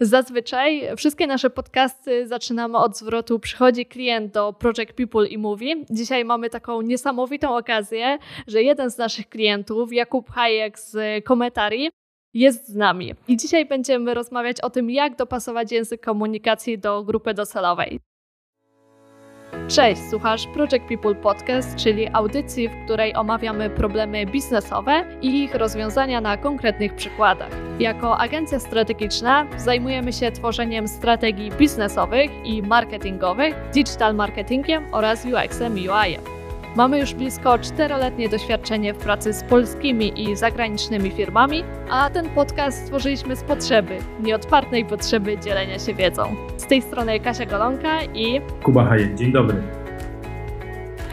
Zazwyczaj wszystkie nasze podcasty zaczynamy od zwrotu przychodzi klient do Project People i mówi. Dzisiaj mamy taką niesamowitą okazję, że jeden z naszych klientów, Jakub Hajek z Komentari, jest z nami. I dzisiaj będziemy rozmawiać o tym, jak dopasować język komunikacji do grupy docelowej. Cześć, słuchasz Project People Podcast, czyli audycji, w której omawiamy problemy biznesowe i ich rozwiązania na konkretnych przykładach. Jako agencja strategiczna zajmujemy się tworzeniem strategii biznesowych i marketingowych, digital marketingiem oraz UX-em i UI-em. Mamy już blisko czteroletnie doświadczenie w pracy z polskimi i zagranicznymi firmami, a ten podcast stworzyliśmy z potrzeby, nieodpartej potrzeby dzielenia się wiedzą. Z tej strony Kasia Golonka i Kuba Hajek. Dzień dobry.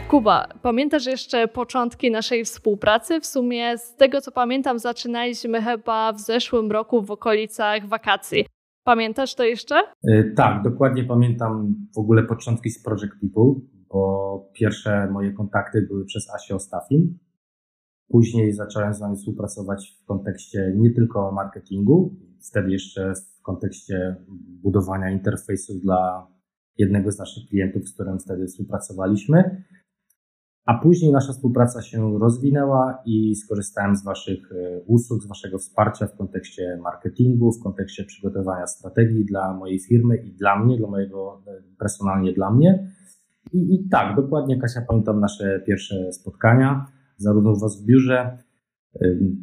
Kuba, pamiętasz jeszcze początki naszej współpracy? W sumie z tego co pamiętam, zaczynaliśmy chyba w zeszłym roku w okolicach wakacji. Pamiętasz to jeszcze? Yy, tak, dokładnie pamiętam w ogóle początki z Project People bo pierwsze moje kontakty były przez Asię Ostafin. Później zacząłem z nami współpracować w kontekście nie tylko marketingu, wtedy jeszcze w kontekście budowania interfejsów dla jednego z naszych klientów, z którym wtedy współpracowaliśmy. A później nasza współpraca się rozwinęła i skorzystałem z Waszych e, usług, z Waszego wsparcia w kontekście marketingu, w kontekście przygotowania strategii dla mojej firmy i dla mnie, dla mojego, e, personalnie dla mnie. I, I, tak, dokładnie, Kasia, pamiętam nasze pierwsze spotkania, zarówno u Was w biurze,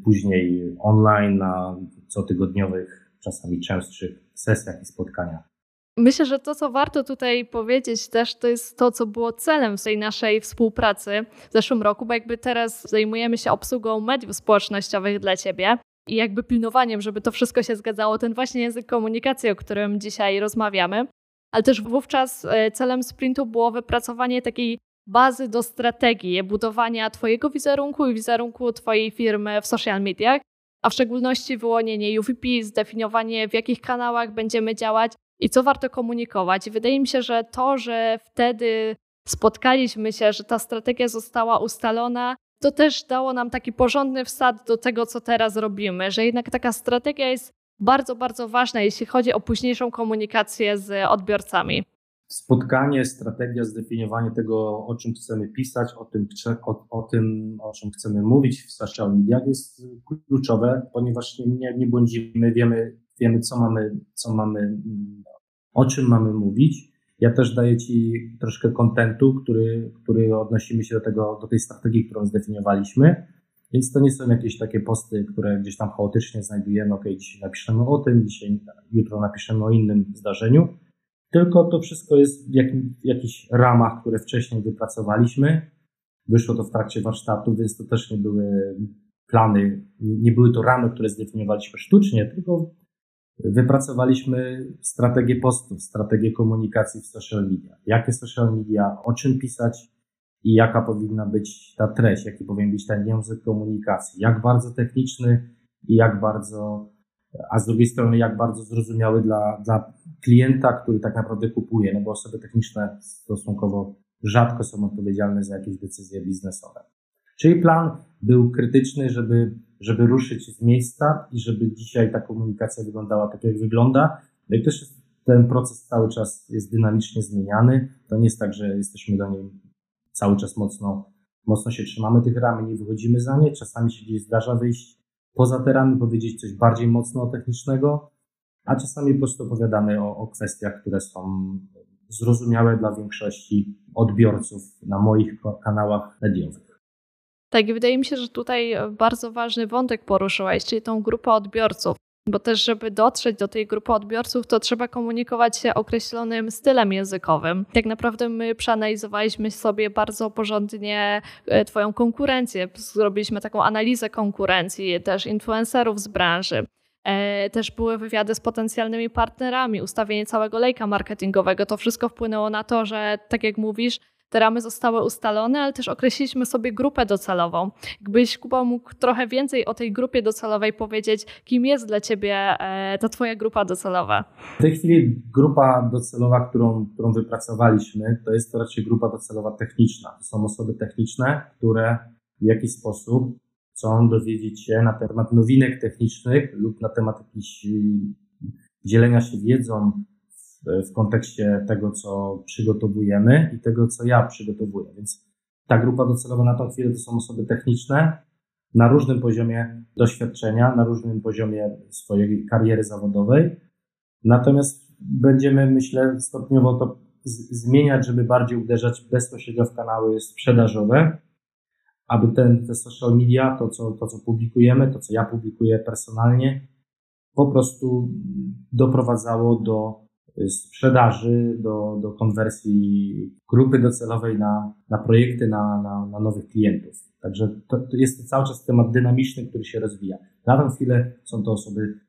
później online, na cotygodniowych, czasami częstszych sesjach i spotkaniach. Myślę, że to, co warto tutaj powiedzieć też, to jest to, co było celem tej naszej współpracy w zeszłym roku, bo jakby teraz zajmujemy się obsługą mediów społecznościowych dla Ciebie i jakby pilnowaniem, żeby to wszystko się zgadzało, ten właśnie język komunikacji, o którym dzisiaj rozmawiamy ale też wówczas e, celem sprintu było wypracowanie takiej bazy do strategii budowania Twojego wizerunku i wizerunku Twojej firmy w social mediach, a w szczególności wyłonienie UVP, zdefiniowanie w jakich kanałach będziemy działać i co warto komunikować. wydaje mi się, że to, że wtedy spotkaliśmy się, że ta strategia została ustalona, to też dało nam taki porządny wsad do tego, co teraz robimy, że jednak taka strategia jest bardzo, bardzo ważne, jeśli chodzi o późniejszą komunikację z odbiorcami. Spotkanie, strategia, zdefiniowanie tego, o czym chcemy pisać, o tym, o, o tym, o czym chcemy mówić w social mediach jest kluczowe, ponieważ nie, nie błądzimy, wiemy, wiemy co mamy, co mamy, o czym mamy mówić. Ja też daję Ci troszkę kontentu, który, który odnosimy się do tego, do tej strategii, którą zdefiniowaliśmy więc to nie są jakieś takie posty, które gdzieś tam chaotycznie znajdujemy, ok, dzisiaj napiszemy o tym, dzisiaj, jutro napiszemy o innym zdarzeniu, tylko to wszystko jest w, jakim, w jakichś ramach, które wcześniej wypracowaliśmy. Wyszło to w trakcie warsztatu, więc to też nie były plany, nie były to ramy, które zdefiniowaliśmy sztucznie, tylko wypracowaliśmy strategię postów, strategię komunikacji w social media. Jakie social media, o czym pisać, i jaka powinna być ta treść, jaki powinien być ten język komunikacji, jak bardzo techniczny i jak bardzo, a z drugiej strony jak bardzo zrozumiały dla, dla klienta, który tak naprawdę kupuje, no bo osoby techniczne stosunkowo rzadko są odpowiedzialne za jakieś decyzje biznesowe. Czyli plan był krytyczny, żeby, żeby ruszyć z miejsca i żeby dzisiaj ta komunikacja wyglądała tak, jak wygląda. No i też ten proces cały czas jest dynamicznie zmieniany. To nie jest tak, że jesteśmy do niej cały czas mocno, mocno się trzymamy tych ram i nie wychodzimy za nie. Czasami się gdzieś zdarza wyjść poza te ramy, powiedzieć coś bardziej mocno technicznego, a czasami po prostu opowiadamy o, o kwestiach, które są zrozumiałe dla większości odbiorców na moich kanałach mediowych. Tak, i wydaje mi się, że tutaj bardzo ważny wątek poruszyłeś, czyli tą grupę odbiorców bo też, żeby dotrzeć do tej grupy odbiorców, to trzeba komunikować się określonym stylem językowym. Tak naprawdę my przeanalizowaliśmy sobie bardzo porządnie e, Twoją konkurencję, zrobiliśmy taką analizę konkurencji, też influencerów z branży. E, też były wywiady z potencjalnymi partnerami, ustawienie całego lejka marketingowego. To wszystko wpłynęło na to, że tak jak mówisz, te ramy zostały ustalone, ale też określiliśmy sobie grupę docelową. Jakbyś Kuba mógł trochę więcej o tej grupie docelowej powiedzieć, kim jest dla Ciebie e, ta Twoja grupa docelowa? W tej chwili grupa docelowa, którą, którą wypracowaliśmy, to jest to raczej grupa docelowa techniczna. To są osoby techniczne, które w jakiś sposób chcą dowiedzieć się na temat nowinek technicznych lub na temat jakichś dzielenia się wiedzą w, w kontekście tego, co przygotowujemy i tego, co ja przygotowuję. Więc ta grupa docelowa na tą chwilę to są osoby techniczne, na różnym poziomie doświadczenia, na różnym poziomie swojej kariery zawodowej. Natomiast będziemy, myślę, stopniowo to zmieniać, żeby bardziej uderzać bezpośrednio w kanały sprzedażowe, aby ten, te social media, to co, to co publikujemy, to co ja publikuję personalnie, po prostu doprowadzało do sprzedaży, do, do konwersji grupy docelowej na, na projekty, na, na, na nowych klientów. Także to, to jest to cały czas temat dynamiczny, który się rozwija. Na tę chwilę są to osoby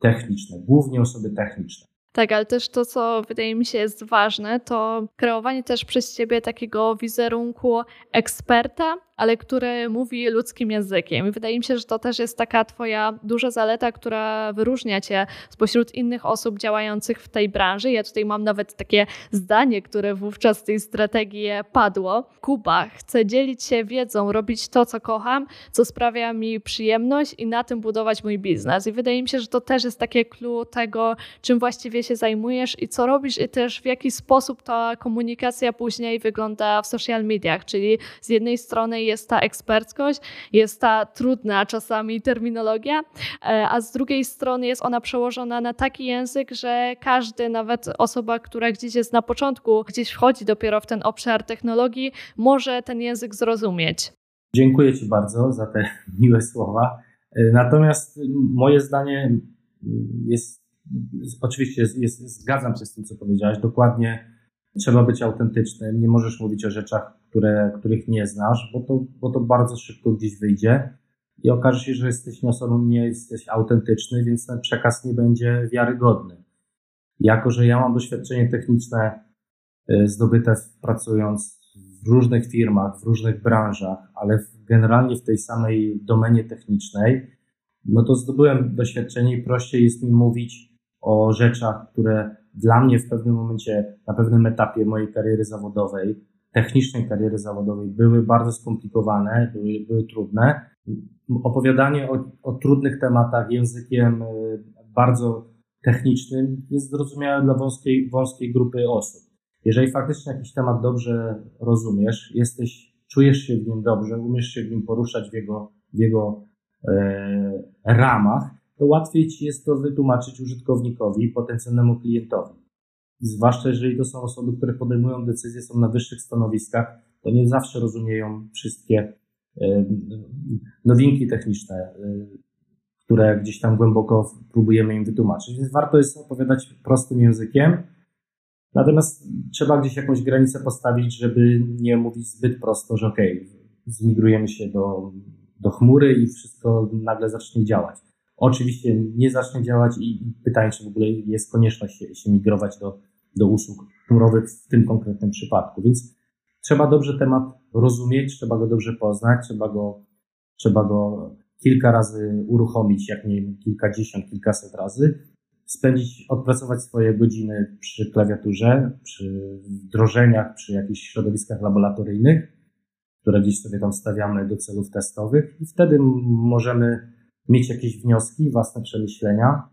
techniczne, głównie osoby techniczne. Tak, ale też to, co wydaje mi się jest ważne, to kreowanie też przez ciebie takiego wizerunku eksperta, ale który mówi ludzkim językiem. I wydaje mi się, że to też jest taka Twoja duża zaleta, która wyróżnia Cię spośród innych osób działających w tej branży. Ja tutaj mam nawet takie zdanie, które wówczas z tej strategii padło. Kuba, chcę dzielić się wiedzą, robić to, co kocham, co sprawia mi przyjemność i na tym budować mój biznes. I wydaje mi się, że to też jest takie clue tego, czym właściwie się zajmujesz i co robisz, i też w jaki sposób ta komunikacja później wygląda w social mediach. Czyli z jednej strony jest ta eksperckość, jest ta trudna czasami terminologia, e, a z drugiej strony jest ona przełożona na taki język, że każdy, nawet osoba, która gdzieś jest na początku, gdzieś wchodzi dopiero w ten obszar technologii, może ten język zrozumieć. Dziękuję Ci bardzo za te miłe słowa. E, natomiast moje zdanie jest, oczywiście jest, zgadzam się z tym, co powiedziałeś. Dokładnie trzeba być autentycznym. Nie możesz mówić o rzeczach, które, których nie znasz, bo to, bo to bardzo szybko gdzieś wyjdzie i okaże się, że jesteś nie osobą, nie jesteś autentyczny, więc ten przekaz nie będzie wiarygodny. Jako, że ja mam doświadczenie techniczne y, zdobyte pracując w różnych firmach, w różnych branżach, ale generalnie w tej samej domenie technicznej, no to zdobyłem doświadczenie i prościej jest mi mówić o rzeczach, które dla mnie w pewnym momencie, na pewnym etapie mojej kariery zawodowej, technicznej kariery zawodowej były bardzo skomplikowane, były, były trudne. Opowiadanie o, o trudnych tematach językiem e, bardzo technicznym jest zrozumiałe dla wąskiej, wąskiej grupy osób. Jeżeli faktycznie jakiś temat dobrze rozumiesz, jesteś, czujesz się w nim dobrze, umiesz się w nim poruszać w jego, w jego e, ramach, to łatwiej ci jest to wytłumaczyć użytkownikowi, potencjalnemu klientowi zwłaszcza jeżeli to są osoby, które podejmują decyzje, są na wyższych stanowiskach, to nie zawsze rozumieją wszystkie nowinki techniczne, które gdzieś tam głęboko próbujemy im wytłumaczyć. Więc warto jest opowiadać prostym językiem. Natomiast trzeba gdzieś jakąś granicę postawić, żeby nie mówić zbyt prosto, że okay, zmigrujemy się do, do chmury i wszystko nagle zacznie działać. Oczywiście nie zacznie działać i pytanie, czy w ogóle jest konieczność się, się migrować do, do usług chmurowych w tym konkretnym przypadku. Więc trzeba dobrze temat rozumieć, trzeba go dobrze poznać, trzeba go, trzeba go kilka razy uruchomić, jak nie kilkadziesiąt, kilkaset razy, spędzić, odpracować swoje godziny przy klawiaturze, przy wdrożeniach, przy jakichś środowiskach laboratoryjnych, które gdzieś sobie tam stawiamy do celów testowych i wtedy możemy mieć jakieś wnioski, własne przemyślenia.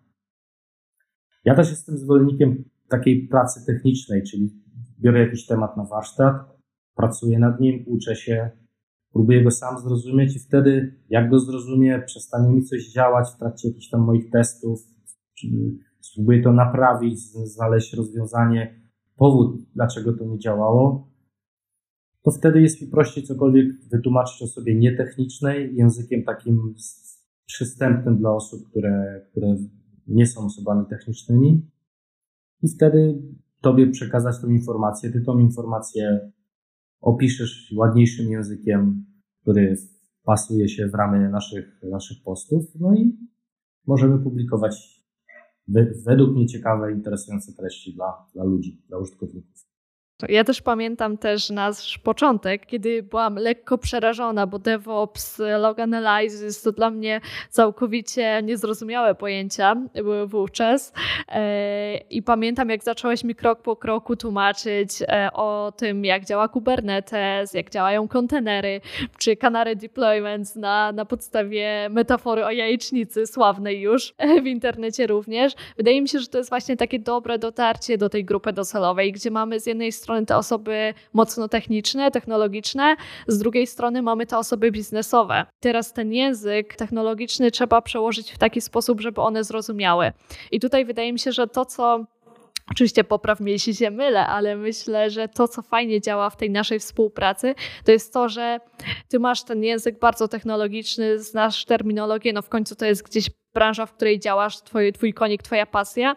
Ja też jestem zwolennikiem takiej pracy technicznej, czyli biorę jakiś temat na warsztat, pracuję nad nim, uczę się, próbuję go sam zrozumieć i wtedy, jak go zrozumie, przestanie mi coś działać w trakcie jakichś tam moich testów, spróbuję to naprawić, znaleźć rozwiązanie, powód, dlaczego to nie działało, to wtedy jest mi prościej cokolwiek wytłumaczyć osobie nietechnicznej, językiem takim przystępnym dla osób, które, które nie są osobami technicznymi. I wtedy tobie przekazać tą informację, ty tą informację opiszesz ładniejszym językiem, który pasuje się w ramy naszych, naszych postów, no i możemy publikować według mnie ciekawe, interesujące treści dla, dla ludzi, dla użytkowników. Ja też pamiętam też nasz początek, kiedy byłam lekko przerażona, bo DevOps, Log Analysis to dla mnie całkowicie niezrozumiałe pojęcia były wówczas. E, I pamiętam, jak zacząłeś mi krok po kroku tłumaczyć e, o tym, jak działa Kubernetes, jak działają kontenery, czy Canary Deployments na, na podstawie metafory o jajecznicy, sławnej już w internecie również. Wydaje mi się, że to jest właśnie takie dobre dotarcie do tej grupy docelowej, gdzie mamy z jednej strony strony te osoby mocno techniczne, technologiczne, z drugiej strony mamy te osoby biznesowe. Teraz ten język technologiczny trzeba przełożyć w taki sposób, żeby one zrozumiały. I tutaj wydaje mi się, że to, co Oczywiście popraw mnie, jeśli się mylę, ale myślę, że to, co fajnie działa w tej naszej współpracy, to jest to, że ty masz ten język bardzo technologiczny, znasz terminologię, no w końcu to jest gdzieś branża, w której działasz, twój, twój konik, twoja pasja,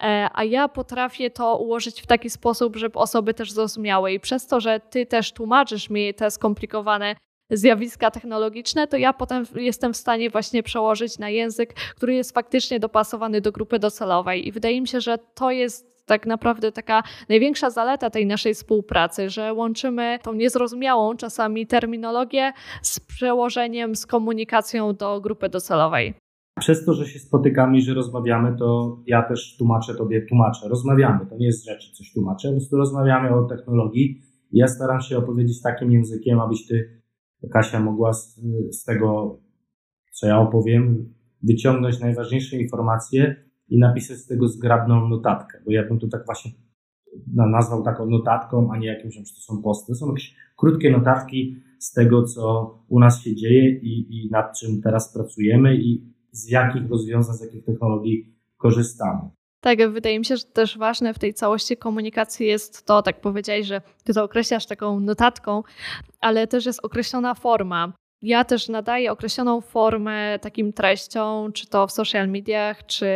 e, a ja potrafię to ułożyć w taki sposób, żeby osoby też zrozumiały i przez to, że ty też tłumaczysz mi te skomplikowane zjawiska technologiczne, to ja potem jestem w stanie właśnie przełożyć na język, który jest faktycznie dopasowany do grupy docelowej i wydaje mi się, że to jest tak naprawdę taka największa zaleta tej naszej współpracy, że łączymy tą niezrozumiałą czasami terminologię z przełożeniem, z komunikacją do grupy docelowej. Przez to, że się spotykamy i że rozmawiamy, to ja też tłumaczę tobie, tłumaczę. Rozmawiamy, to nie jest rzecz, coś tłumaczę, po prostu rozmawiamy o technologii ja staram się opowiedzieć takim językiem, abyś ty, Kasia, mogła z, z tego, co ja opowiem, wyciągnąć najważniejsze informacje i napisać z tego zgrabną notatkę, bo ja bym to tak właśnie nazwał taką notatką, a nie jakimś, że to są posty. To są jakieś krótkie notatki z tego, co u nas się dzieje i, i nad czym teraz pracujemy i z jakich rozwiązań, z jakich technologii korzystamy. Tak, wydaje mi się, że też ważne w tej całości komunikacji jest to, tak powiedziałeś, że ty to określasz taką notatką, ale też jest określona forma. Ja też nadaję określoną formę takim treściom, czy to w social mediach, czy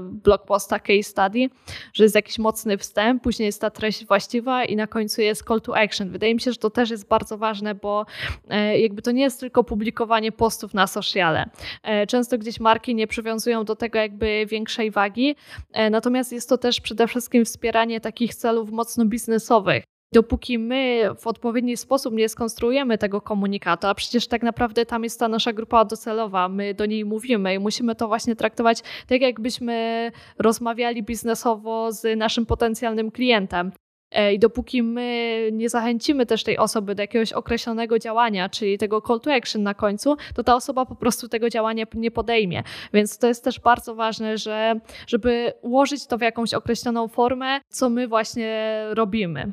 blog posta, case study, że jest jakiś mocny wstęp, później jest ta treść właściwa i na końcu jest call to action. Wydaje mi się, że to też jest bardzo ważne, bo e, jakby to nie jest tylko publikowanie postów na sociale. E, często gdzieś marki nie przywiązują do tego jakby większej wagi, e, natomiast jest to też przede wszystkim wspieranie takich celów mocno biznesowych dopóki my w odpowiedni sposób nie skonstruujemy tego komunikatu, a przecież tak naprawdę tam jest ta nasza grupa docelowa, my do niej mówimy i musimy to właśnie traktować tak, jakbyśmy rozmawiali biznesowo z naszym potencjalnym klientem. E, I dopóki my nie zachęcimy też tej osoby do jakiegoś określonego działania, czyli tego call to action na końcu, to ta osoba po prostu tego działania nie podejmie. Więc to jest też bardzo ważne, że, żeby ułożyć to w jakąś określoną formę, co my właśnie robimy.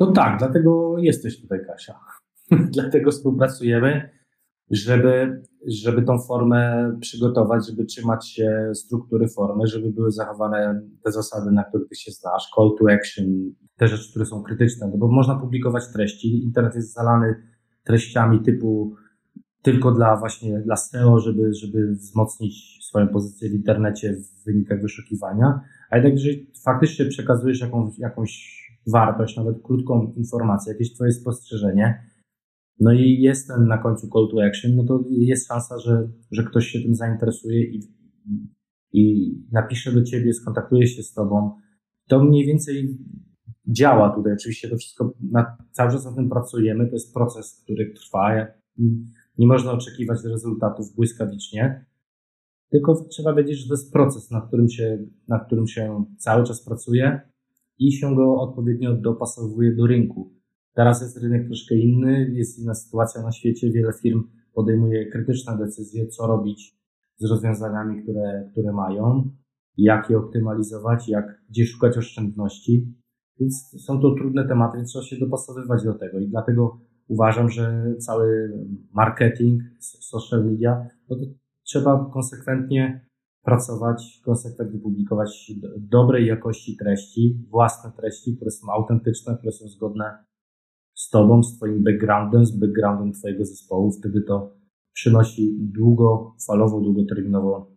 No tak, dlatego jesteś tutaj, Kasia. dlatego współpracujemy, żeby, żeby tą formę przygotować, żeby trzymać się struktury formy, żeby były zachowane te zasady, na których ty się znasz, call to action, te rzeczy, które są krytyczne, no bo można publikować treści. Internet jest zalany treściami typu tylko dla właśnie dla SEO, żeby, żeby wzmocnić swoją pozycję w internecie w wynikach wyszukiwania, a jednak jeżeli faktycznie przekazujesz jakąś, jakąś wartość, nawet krótką informację, jakieś Twoje spostrzeżenie, no i jest ten na końcu call to action, no to jest szansa, że, że ktoś się tym zainteresuje i, i napisze do Ciebie, skontaktuje się z Tobą. To mniej więcej działa tutaj. Oczywiście to wszystko, na, cały czas na tym pracujemy, to jest proces, który trwa. Nie można oczekiwać rezultatów błyskawicznie, tylko trzeba wiedzieć, że to jest proces, nad którym się, nad którym się cały czas pracuje i się go odpowiednio dopasowuje do rynku. Teraz jest rynek troszkę inny, jest inna sytuacja na świecie, wiele firm podejmuje krytyczne decyzje, co robić z rozwiązaniami, które, które mają, jak je optymalizować, jak, gdzie szukać oszczędności. Więc są to trudne tematy, więc trzeba się dopasowywać do tego i dlatego uważam, że cały marketing, social media, no to trzeba konsekwentnie pracować, konsekwentnie publikować dobrej jakości treści, własne treści, które są autentyczne, które są zgodne z Tobą, z Twoim backgroundem, z backgroundem Twojego zespołu. Wtedy to przynosi długofalowo, długoterminowo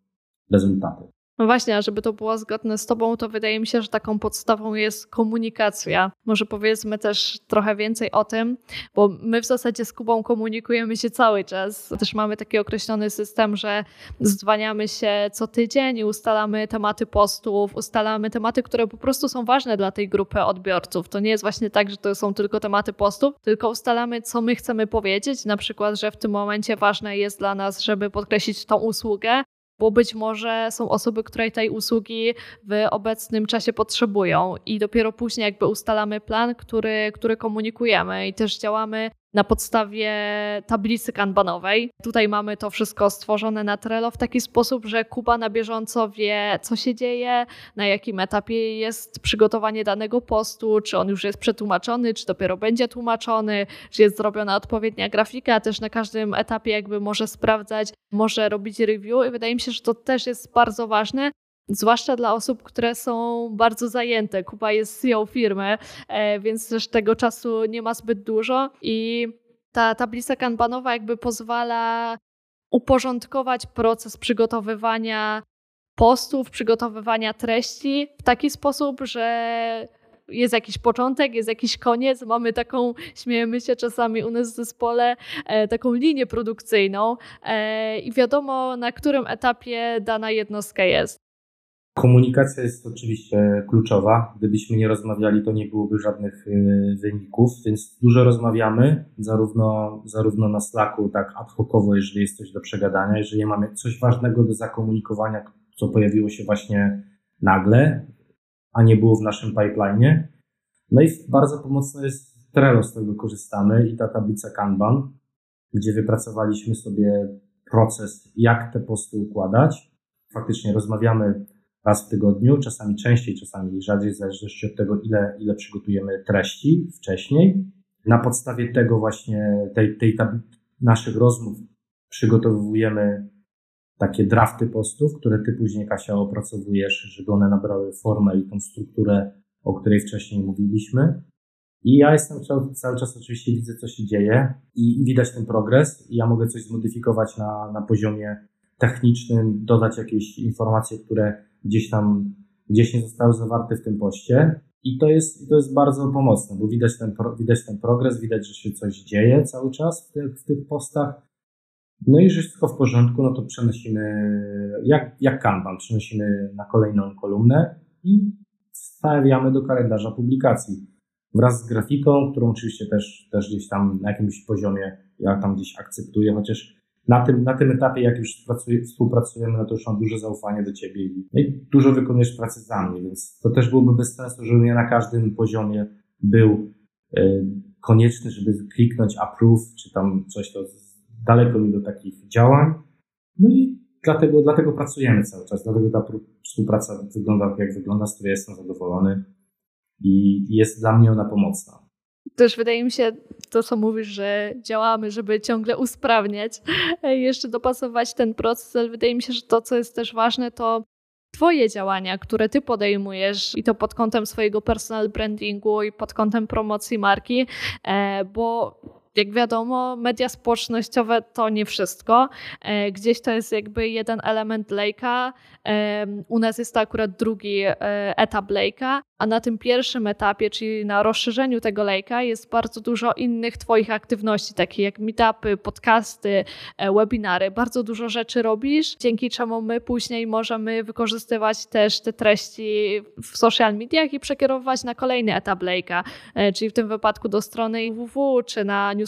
rezultaty. No właśnie, a żeby to było zgodne z Tobą, to wydaje mi się, że taką podstawą jest komunikacja. Może powiedzmy też trochę więcej o tym, bo my w zasadzie z Kubą komunikujemy się cały czas. Też mamy taki określony system, że zdwaniamy się co tydzień i ustalamy tematy postów, ustalamy tematy, które po prostu są ważne dla tej grupy odbiorców. To nie jest właśnie tak, że to są tylko tematy postów, tylko ustalamy, co my chcemy powiedzieć. Na przykład, że w tym momencie ważne jest dla nas, żeby podkreślić tą usługę, bo być może są osoby, które tej usługi w obecnym czasie potrzebują i dopiero później jakby ustalamy plan, który, który komunikujemy i też działamy na podstawie tablicy kanbanowej. Tutaj mamy to wszystko stworzone na Trello w taki sposób, że Kuba na bieżąco wie, co się dzieje, na jakim etapie jest przygotowanie danego postu, czy on już jest przetłumaczony, czy dopiero będzie tłumaczony, czy jest zrobiona odpowiednia grafika, też na każdym etapie jakby może sprawdzać, może robić review i wydaje mi się, że to też jest bardzo ważne, Zwłaszcza dla osób, które są bardzo zajęte. Kuba jest CEO firmy, e, więc też tego czasu nie ma zbyt dużo i ta tablica kanbanowa jakby pozwala uporządkować proces przygotowywania postów, przygotowywania treści w taki sposób, że jest jakiś początek, jest jakiś koniec. Mamy taką, śmiejemy się czasami u nas w zespole, e, taką linię produkcyjną e, i wiadomo, na którym etapie dana jednostka jest. Komunikacja jest oczywiście kluczowa. Gdybyśmy nie rozmawiali, to nie byłoby żadnych y, wyników, więc dużo rozmawiamy, zarówno, zarówno na Slacku, tak ad hocowo, jeżeli jest coś do przegadania, jeżeli mamy coś ważnego do zakomunikowania, co pojawiło się właśnie nagle, a nie było w naszym pipeline. No i bardzo pomocne jest Trello, z tego korzystamy i ta tablica Kanban, gdzie wypracowaliśmy sobie proces, jak te posty układać. Faktycznie rozmawiamy raz w tygodniu, czasami częściej, czasami rzadziej, w zależności od tego, ile, ile przygotujemy treści wcześniej. Na podstawie tego właśnie, tej, tej naszych rozmów przygotowujemy takie drafty postów, które ty później, Kasia, opracowujesz, żeby one nabrały formę i tą strukturę, o której wcześniej mówiliśmy. I ja jestem cały, cały czas oczywiście widzę, co się dzieje i, i widać ten progres. I ja mogę coś zmodyfikować na, na poziomie technicznym, dodać jakieś informacje, które gdzieś tam, gdzieś nie zostały zawarte w tym poście. I to jest, to jest bardzo pomocne, bo widać ten, widać ten progres, widać, że się coś dzieje cały czas w, te, w tych postach. No i że wszystko w porządku, no to przenosimy, jak, jak Kanban, przenosimy na kolejną kolumnę i stawiamy do kalendarza publikacji. Wraz z grafiką, którą oczywiście też, też gdzieś tam na jakimś poziomie ja tam gdzieś akceptuję, chociaż na tym, na tym etapie, jak już współpracujemy, no to już mam duże zaufanie do ciebie no i dużo wykonujesz pracy za mnie, więc to też byłoby bez sensu, żebym ja na każdym poziomie był y, konieczny, żeby kliknąć approve, czy tam coś, to daleko mi do takich działań. No i dlatego, dlatego pracujemy cały czas, dlatego ta współpraca wygląda jak wygląda, z której jestem zadowolony i jest dla mnie ona pomocna też wydaje mi się to, co mówisz, że działamy, żeby ciągle usprawniać, jeszcze dopasować ten proces, ale wydaje mi się, że to, co jest też ważne, to Twoje działania, które Ty podejmujesz i to pod kątem swojego personal brandingu i pod kątem promocji marki, e, bo jak wiadomo, media społecznościowe to nie wszystko. E, gdzieś to jest jakby jeden element lejka. U nas jest to akurat drugi etap lejka, a na tym pierwszym etapie, czyli na rozszerzeniu tego lejka, jest bardzo dużo innych Twoich aktywności, takie jak meetupy, podcasty, e, webinary. Bardzo dużo rzeczy robisz, dzięki czemu my później możemy wykorzystywać też te treści w social mediach i przekierować na kolejny etap lejka, e, czyli w tym wypadku do strony www czy na newsletter.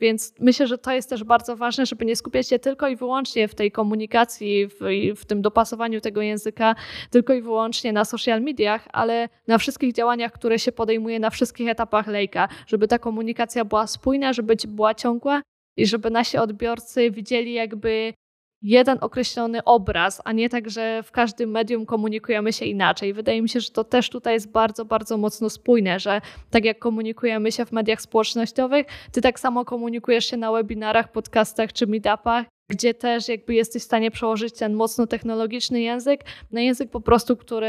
Więc myślę, że to jest też bardzo ważne, żeby nie skupiać się tylko i wyłącznie w tej komunikacji, w, w tym dopasowaniu tego języka, tylko i wyłącznie na social mediach, ale na wszystkich działaniach, które się podejmuje na wszystkich etapach lejka, żeby ta komunikacja była spójna, żeby była ciągła i żeby nasi odbiorcy widzieli jakby jeden określony obraz, a nie tak, że w każdym medium komunikujemy się inaczej. Wydaje mi się, że to też tutaj jest bardzo, bardzo mocno spójne, że tak jak komunikujemy się w mediach społecznościowych, ty tak samo komunikujesz się na webinarach, podcastach czy meetupach gdzie też jakby jesteś w stanie przełożyć ten mocno technologiczny język na język po prostu, który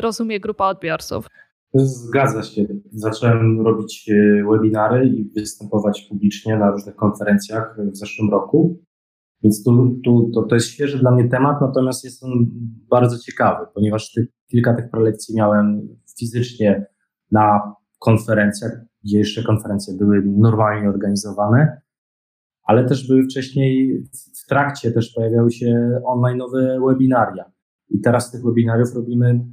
rozumie grupa odbiorców. Zgadza się. Zacząłem robić e, webinary i występować publicznie na różnych konferencjach w zeszłym roku. Więc tu, tu to, to jest świeży dla mnie temat, natomiast jest on bardzo ciekawy, ponieważ ty, kilka tych prelekcji miałem fizycznie na konferencjach, gdzie jeszcze konferencje były normalnie organizowane, ale też były wcześniej, w trakcie też pojawiały się online nowe webinaria. I teraz tych webinariów robimy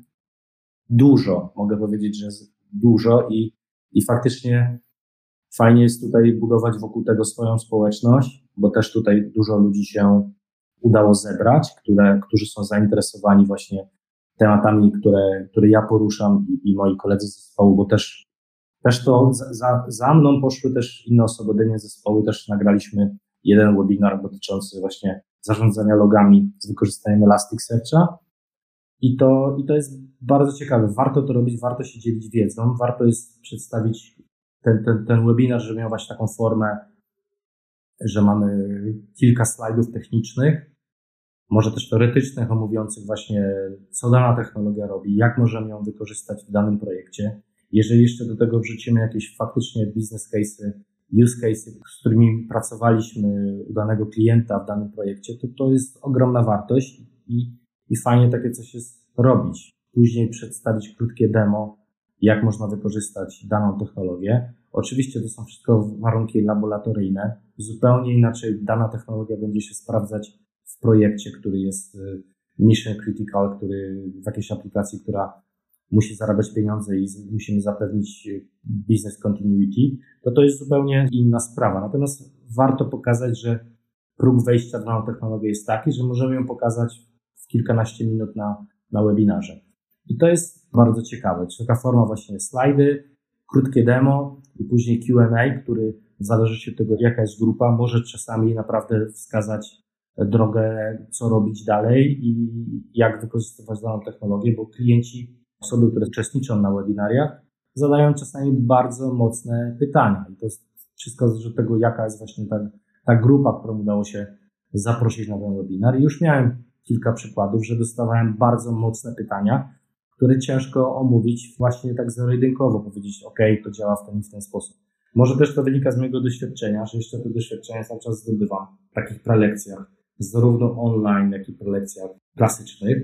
dużo, mogę powiedzieć, że dużo i, i faktycznie fajnie jest tutaj budować wokół tego swoją społeczność, bo też tutaj dużo ludzi się udało zebrać, które, którzy są zainteresowani właśnie tematami, które, które ja poruszam i, i moi koledzy z zespołu, bo też, też to za, za mną poszły też inne osoby ode mnie z zespołu, też nagraliśmy jeden webinar dotyczący właśnie zarządzania logami z wykorzystaniem Elasticsearcha i to, i to jest bardzo ciekawe. Warto to robić, warto się dzielić wiedzą, warto jest przedstawić ten, ten, ten webinar, żeby miał właśnie taką formę, że mamy kilka slajdów technicznych, może też teoretycznych, omówiących właśnie, co dana technologia robi, jak możemy ją wykorzystać w danym projekcie. Jeżeli jeszcze do tego wrzucimy jakieś faktycznie business cases, use cases, z którymi pracowaliśmy u danego klienta w danym projekcie, to to jest ogromna wartość i, i fajnie takie coś jest robić. Później przedstawić krótkie demo, jak można wykorzystać daną technologię. Oczywiście to są wszystko warunki laboratoryjne. Zupełnie inaczej dana technologia będzie się sprawdzać w projekcie, który jest y, mission critical, który w jakiejś aplikacji, która musi zarabiać pieniądze i musimy zapewnić y, business continuity, to to jest zupełnie inna sprawa. Natomiast warto pokazać, że próg wejścia w daną technologię jest taki, że możemy ją pokazać w kilkanaście minut na, na webinarze. I to jest bardzo ciekawe. Czy taka forma właśnie slajdy, krótkie demo i później Q&A, który w zależności od tego, jaka jest grupa, może czasami naprawdę wskazać drogę, co robić dalej i jak wykorzystywać daną technologię, bo klienci, osoby, które uczestniczą na webinariach, zadają czasami bardzo mocne pytania. I to jest wszystko zależy tego, jaka jest właśnie ta, ta grupa, którą udało się zaprosić na ten webinar. I już miałem kilka przykładów, że dostawałem bardzo mocne pytania, które ciężko omówić właśnie tak zero-jedynkowo, powiedzieć, ok, to działa w ten i w ten sposób. Może też to wynika z mojego doświadczenia, że jeszcze te doświadczenia cały czas zdobywam w takich prelekcjach, zarówno online, jak i prelekcjach klasycznych.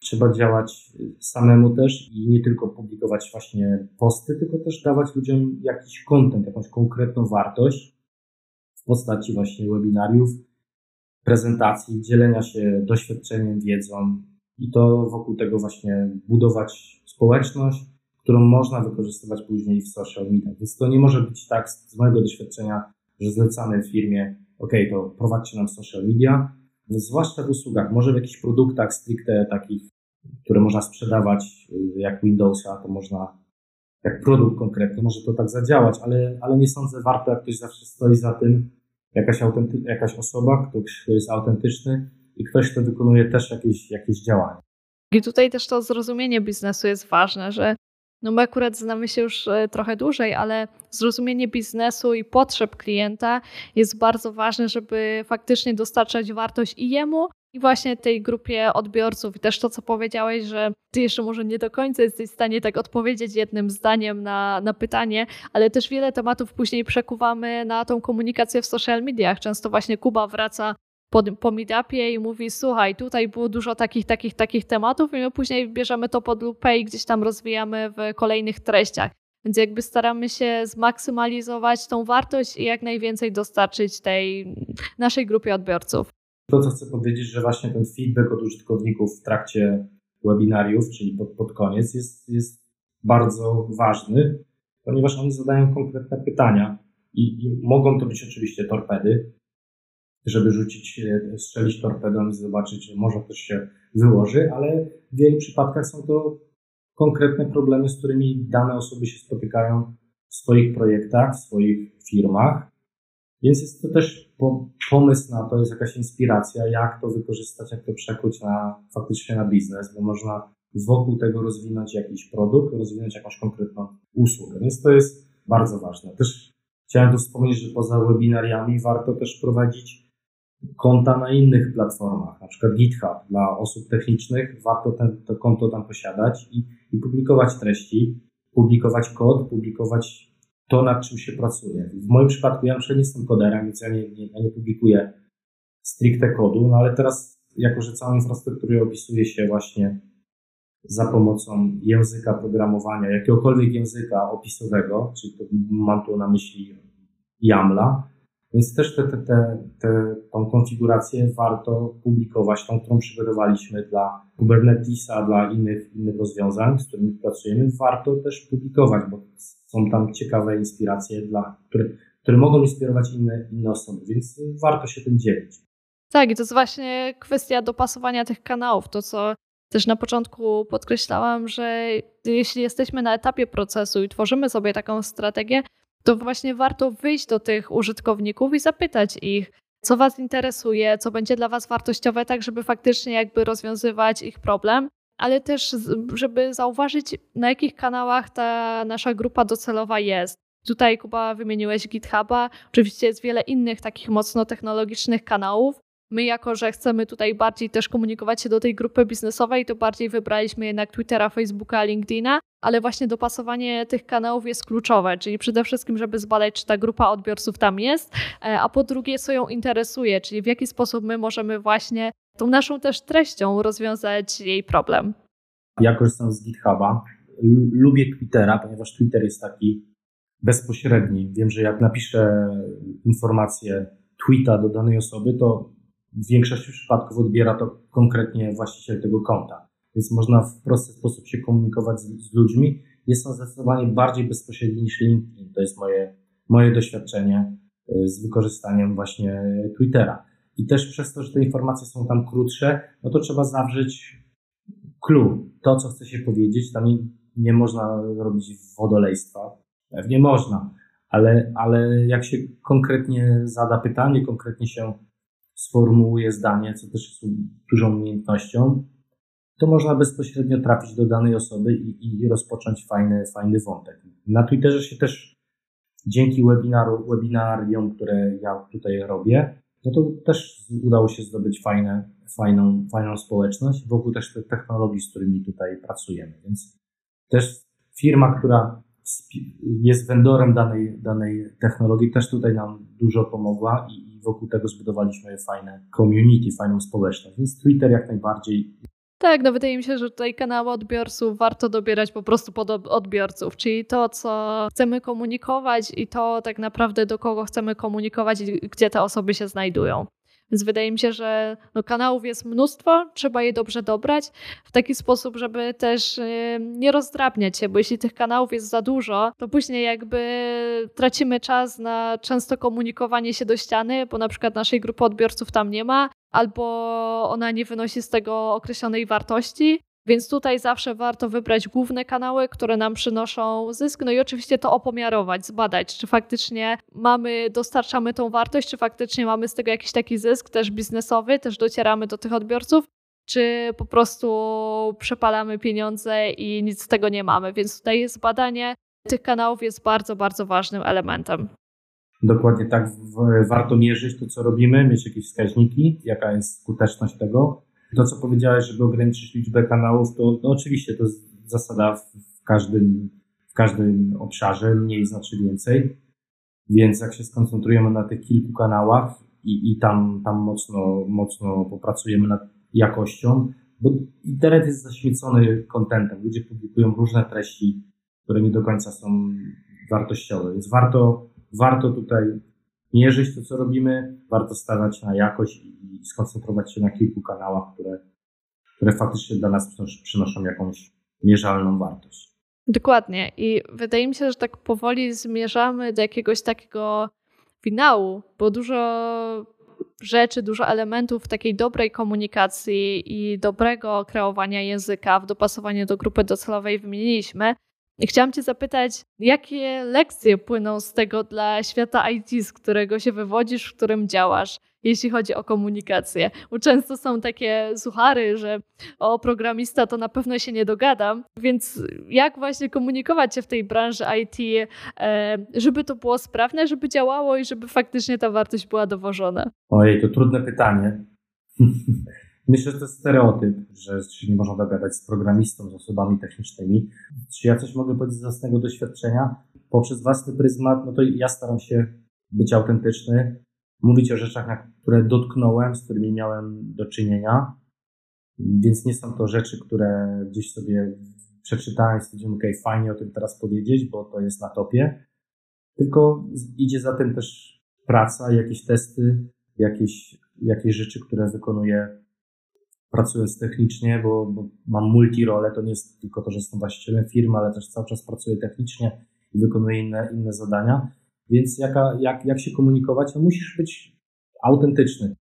Trzeba działać samemu też i nie tylko publikować właśnie posty, tylko też dawać ludziom jakiś kontent, jakąś konkretną wartość w postaci właśnie webinariów, prezentacji, dzielenia się doświadczeniem, wiedzą, i to wokół tego właśnie budować społeczność, którą można wykorzystywać później w social media. Więc to nie może być tak z mojego doświadczenia, że zlecamy firmie, ok, to prowadźcie nam social media, zwłaszcza w usługach, może w jakichś produktach stricte takich, które można sprzedawać, y, jak Windowsa, to można, jak produkt konkretny, może to tak zadziałać, ale, ale nie sądzę warto, jak ktoś zawsze stoi za tym, jakaś, jakaś osoba, ktoś, kto jest autentyczny, i ktoś, kto wykonuje też jakieś, jakieś działania. I tutaj też to zrozumienie biznesu jest ważne, że no my akurat znamy się już e, trochę dłużej, ale zrozumienie biznesu i potrzeb klienta jest bardzo ważne, żeby faktycznie dostarczać wartość i jemu, i właśnie tej grupie odbiorców. I też to, co powiedziałeś, że ty jeszcze może nie do końca jesteś w stanie tak odpowiedzieć jednym zdaniem na, na pytanie, ale też wiele tematów później przekuwamy na tą komunikację w social mediach. Często właśnie Kuba wraca po, po meetupie i mówi, słuchaj, tutaj było dużo takich, takich, takich tematów i my później bierzemy to pod lupę i gdzieś tam rozwijamy w kolejnych treściach. Więc jakby staramy się zmaksymalizować tą wartość i jak najwięcej dostarczyć tej naszej grupie odbiorców. To, co chcę powiedzieć, że właśnie ten feedback od użytkowników w trakcie webinariów, czyli pod, pod koniec, jest, jest bardzo ważny, ponieważ oni zadają konkretne pytania i, i mogą to być oczywiście torpedy, żeby rzucić, strzelić torpedą i zobaczyć, że może coś się wyłoży, ale w wielu przypadkach są to konkretne problemy, z którymi dane osoby się spotykają w swoich projektach, w swoich firmach. Więc jest to też pomysł na to, jest jakaś inspiracja, jak to wykorzystać, jak to przekuć na faktycznie na biznes, bo można wokół tego rozwinąć jakiś produkt, rozwinąć jakąś konkretną usługę. Więc to jest bardzo ważne. Też chciałem tu wspomnieć, że poza webinariami warto też prowadzić konta na innych platformach, na przykład GitHub dla osób technicznych, warto ten, to konto tam posiadać i, i publikować treści, publikować kod, publikować to, nad czym się pracuje. W moim przypadku ja nie jestem koderem, więc ja nie, nie, ja nie publikuję stricte kodu, no ale teraz, jako że całą infrastrukturę opisuje się właśnie za pomocą języka programowania, jakiegokolwiek języka opisowego, czyli mam tu na myśli YAMLa, więc też te, te, te, te, tą konfigurację warto publikować, tą, którą przygotowaliśmy dla Kubernetesa, dla innych, innych rozwiązań, z którymi pracujemy, warto też publikować, bo są tam ciekawe inspiracje, dla, które, które mogą inspirować inne, inne osoby, więc warto się tym dzielić. Tak, i to jest właśnie kwestia dopasowania tych kanałów. To, co też na początku podkreślałam, że jeśli jesteśmy na etapie procesu i tworzymy sobie taką strategię, to właśnie warto wyjść do tych użytkowników i zapytać ich, co Was interesuje, co będzie dla Was wartościowe, tak żeby faktycznie jakby rozwiązywać ich problem, ale też żeby zauważyć, na jakich kanałach ta nasza grupa docelowa jest. Tutaj, Kuba, wymieniłeś GitHuba. Oczywiście jest wiele innych takich mocno technologicznych kanałów, My, jako że chcemy tutaj bardziej też komunikować się do tej grupy biznesowej, to bardziej wybraliśmy jednak Twittera, Facebooka, LinkedIna, ale właśnie dopasowanie tych kanałów jest kluczowe, czyli przede wszystkim, żeby zbadać, czy ta grupa odbiorców tam jest, e, a po drugie, co ją interesuje, czyli w jaki sposób my możemy właśnie tą naszą też treścią rozwiązać jej problem. Ja korzystam z GitHuba. Lubię Twittera, ponieważ Twitter jest taki bezpośredni. Wiem, że jak napiszę informację tweeta do danej osoby, to w większości przypadków odbiera to konkretnie właściciel tego konta. Więc można w prosty sposób się komunikować z, z ludźmi. Jest on zdecydowanie bardziej bezpośredni niż LinkedIn. To jest moje, moje doświadczenie y, z wykorzystaniem właśnie Twittera. I też przez to, że te informacje są tam krótsze, no to trzeba zawrzeć clue, to co chce się powiedzieć. Tam nie, nie można robić wodolejstwa. Pewnie można, ale, ale jak się konkretnie zada pytanie, konkretnie się sformułuje zdanie, co też jest dużą umiejętnością, to można bezpośrednio trafić do danej osoby i, i rozpocząć fajny, fajny wątek. Na Twitterze się też dzięki webinaru, webinarium, które ja tutaj robię, no to też udało się zdobyć fajne, fajną, fajną społeczność wokół też tych technologii, z którymi tutaj pracujemy. Więc też firma, która jest vendorem danej, danej technologii, też tutaj nam dużo pomogła i wokół tego zbudowaliśmy fajne community, fajną społeczność. Więc Twitter jak najbardziej tak, no wydaje mi się, że tutaj kanały odbiorców warto dobierać po prostu pod odbiorców, czyli to, co chcemy komunikować i to tak naprawdę do kogo chcemy komunikować i gdzie te osoby się znajdują. Więc wydaje mi się, że no, kanałów jest mnóstwo, trzeba je dobrze dobrać w taki sposób, żeby też y, nie rozdrabniać się, bo jeśli tych kanałów jest za dużo, to później jakby tracimy czas na często komunikowanie się do ściany, bo na przykład naszej grupy odbiorców tam nie ma, albo ona nie wynosi z tego określonej wartości. Więc tutaj zawsze warto wybrać główne kanały, które nam przynoszą zysk, no i oczywiście to opomiarować, zbadać, czy faktycznie mamy, dostarczamy tą wartość, czy faktycznie mamy z tego jakiś taki zysk też biznesowy, też docieramy do tych odbiorców, czy po prostu przepalamy pieniądze i nic z tego nie mamy. Więc tutaj zbadanie tych kanałów jest bardzo, bardzo ważnym elementem. Dokładnie tak. Warto mierzyć to, co robimy, mieć jakieś wskaźniki, jaka jest skuteczność tego. To, co powiedziałeś, żeby ograniczyć liczbę kanałów, to no oczywiście to jest zasada w każdym, w każdym obszarze, mniej znaczy więcej. Więc jak się skoncentrujemy na tych kilku kanałach i, i tam, tam mocno, mocno popracujemy nad jakością, bo internet jest zaśmiecony kontentem. Ludzie publikują różne treści, które nie do końca są wartościowe, więc warto, warto tutaj mierzyć to, co robimy, warto stawiać na jakość i skoncentrować się na kilku kanałach, które, które faktycznie dla nas przynoszą jakąś mierzalną wartość. Dokładnie. I wydaje mi się, że tak powoli zmierzamy do jakiegoś takiego finału, bo dużo rzeczy, dużo elementów takiej dobrej komunikacji i dobrego kreowania języka w dopasowaniu do grupy docelowej wymieniliśmy. Chciałam Cię zapytać, jakie lekcje płyną z tego dla świata IT, z którego się wywodzisz, w którym działasz, jeśli chodzi o komunikację? Bo często są takie suchary, że o programista to na pewno się nie dogadam, więc jak właśnie komunikować się w tej branży IT, e, żeby to było sprawne, żeby działało i żeby faktycznie ta wartość była dowożona? Ojej, to trudne pytanie. Myślę, że to jest stereotyp, że się nie można dogadać z programistą, z osobami technicznymi. Czy ja coś mogę powiedzieć z własnego doświadczenia? Poprzez własny pryzmat, no to ja staram się być autentyczny. mówić o rzeczach, które dotknąłem, z którymi miałem do czynienia. Więc nie są to rzeczy, które gdzieś sobie przeczytałem i stwierdziłem, ok, fajnie o tym teraz powiedzieć, bo to jest na topie. Tylko idzie za tym też praca, jakieś testy, jakieś, jakieś rzeczy, które wykonuję pracując technicznie, bo, bo mam multirole, to nie jest tylko to, że jestem właścicielem firmy, ale też cały czas pracuję technicznie i wykonuję inne, inne zadania. Więc jaka, jak, jak się komunikować? No musisz być autentyczny.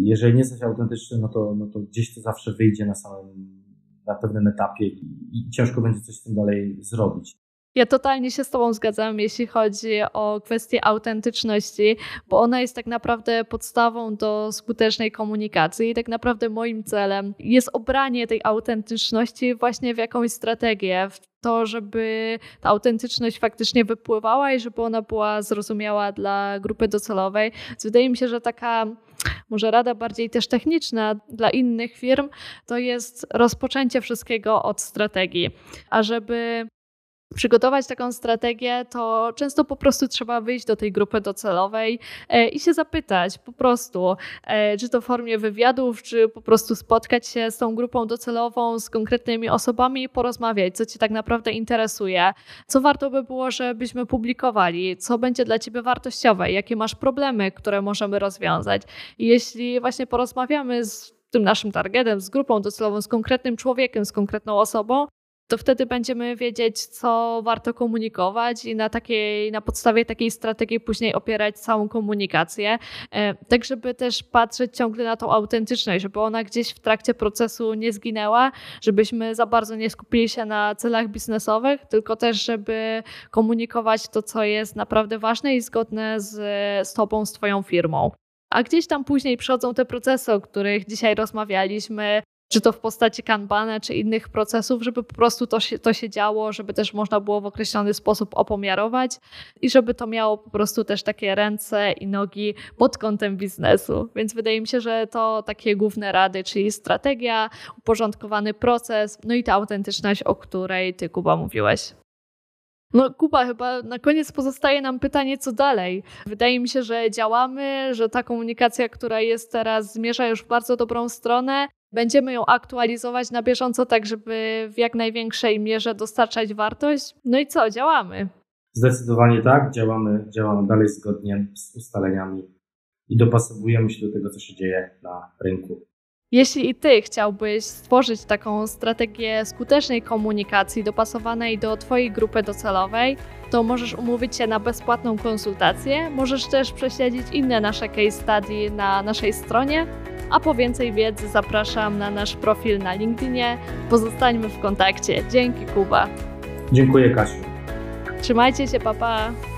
Jeżeli nie jesteś autentyczny, no to, no to gdzieś to zawsze wyjdzie na samym, na pewnym etapie i, i ciężko będzie coś z tym dalej zrobić. Ja totalnie się z Tobą zgadzam, jeśli chodzi o kwestię autentyczności, bo ona jest tak naprawdę podstawą do skutecznej komunikacji i tak naprawdę moim celem jest obranie tej autentyczności właśnie w jakąś strategię, w to, żeby ta autentyczność faktycznie wypływała i żeby ona była zrozumiała dla grupy docelowej. Więc wydaje mi się, że taka może rada bardziej też techniczna dla innych firm, to jest rozpoczęcie wszystkiego od strategii. A żeby przygotować taką strategię, to często po prostu trzeba wyjść do tej grupy docelowej e, i się zapytać po prostu, e, czy to w formie wywiadów, czy po prostu spotkać się z tą grupą docelową, z konkretnymi osobami i porozmawiać, co Cię tak naprawdę interesuje, co warto by było, żebyśmy publikowali, co będzie dla Ciebie wartościowe, jakie masz problemy, które możemy rozwiązać. I jeśli właśnie porozmawiamy z tym naszym targetem, z grupą docelową, z konkretnym człowiekiem, z konkretną osobą, to wtedy będziemy wiedzieć, co warto komunikować i na, takiej, na podstawie takiej strategii później opierać całą komunikację, e, tak żeby też patrzeć ciągle na tą autentyczność, żeby ona gdzieś w trakcie procesu nie zginęła, żebyśmy za bardzo nie skupili się na celach biznesowych, tylko też, żeby komunikować to, co jest naprawdę ważne i zgodne z, z Tobą, z Twoją firmą. A gdzieś tam później przychodzą te procesy, o których dzisiaj rozmawialiśmy, czy to w postaci kanbana, czy innych procesów, żeby po prostu to się, to się działo, żeby też można było w określony sposób opomiarować i żeby to miało po prostu też takie ręce i nogi pod kątem biznesu. Więc wydaje mi się, że to takie główne rady, czyli strategia, uporządkowany proces, no i ta autentyczność, o której ty, Kuba, mówiłeś. No, Kuba, chyba na koniec pozostaje nam pytanie, co dalej. Wydaje mi się, że działamy, że ta komunikacja, która jest teraz, zmierza już w bardzo dobrą stronę. Będziemy ją aktualizować na bieżąco, tak żeby w jak największej mierze dostarczać wartość. No i co, działamy? Zdecydowanie tak, działamy, działamy dalej zgodnie z ustaleniami i dopasowujemy się do tego, co się dzieje na rynku. Jeśli i Ty chciałbyś stworzyć taką strategię skutecznej komunikacji dopasowanej do Twojej grupy docelowej, to możesz umówić się na bezpłatną konsultację. Możesz też prześledzić inne nasze case study na naszej stronie a po więcej wiedzy zapraszam na nasz profil na LinkedInie. Pozostańmy w kontakcie. Dzięki Kuba. Dziękuję Kasiu. Trzymajcie się, papa. Pa.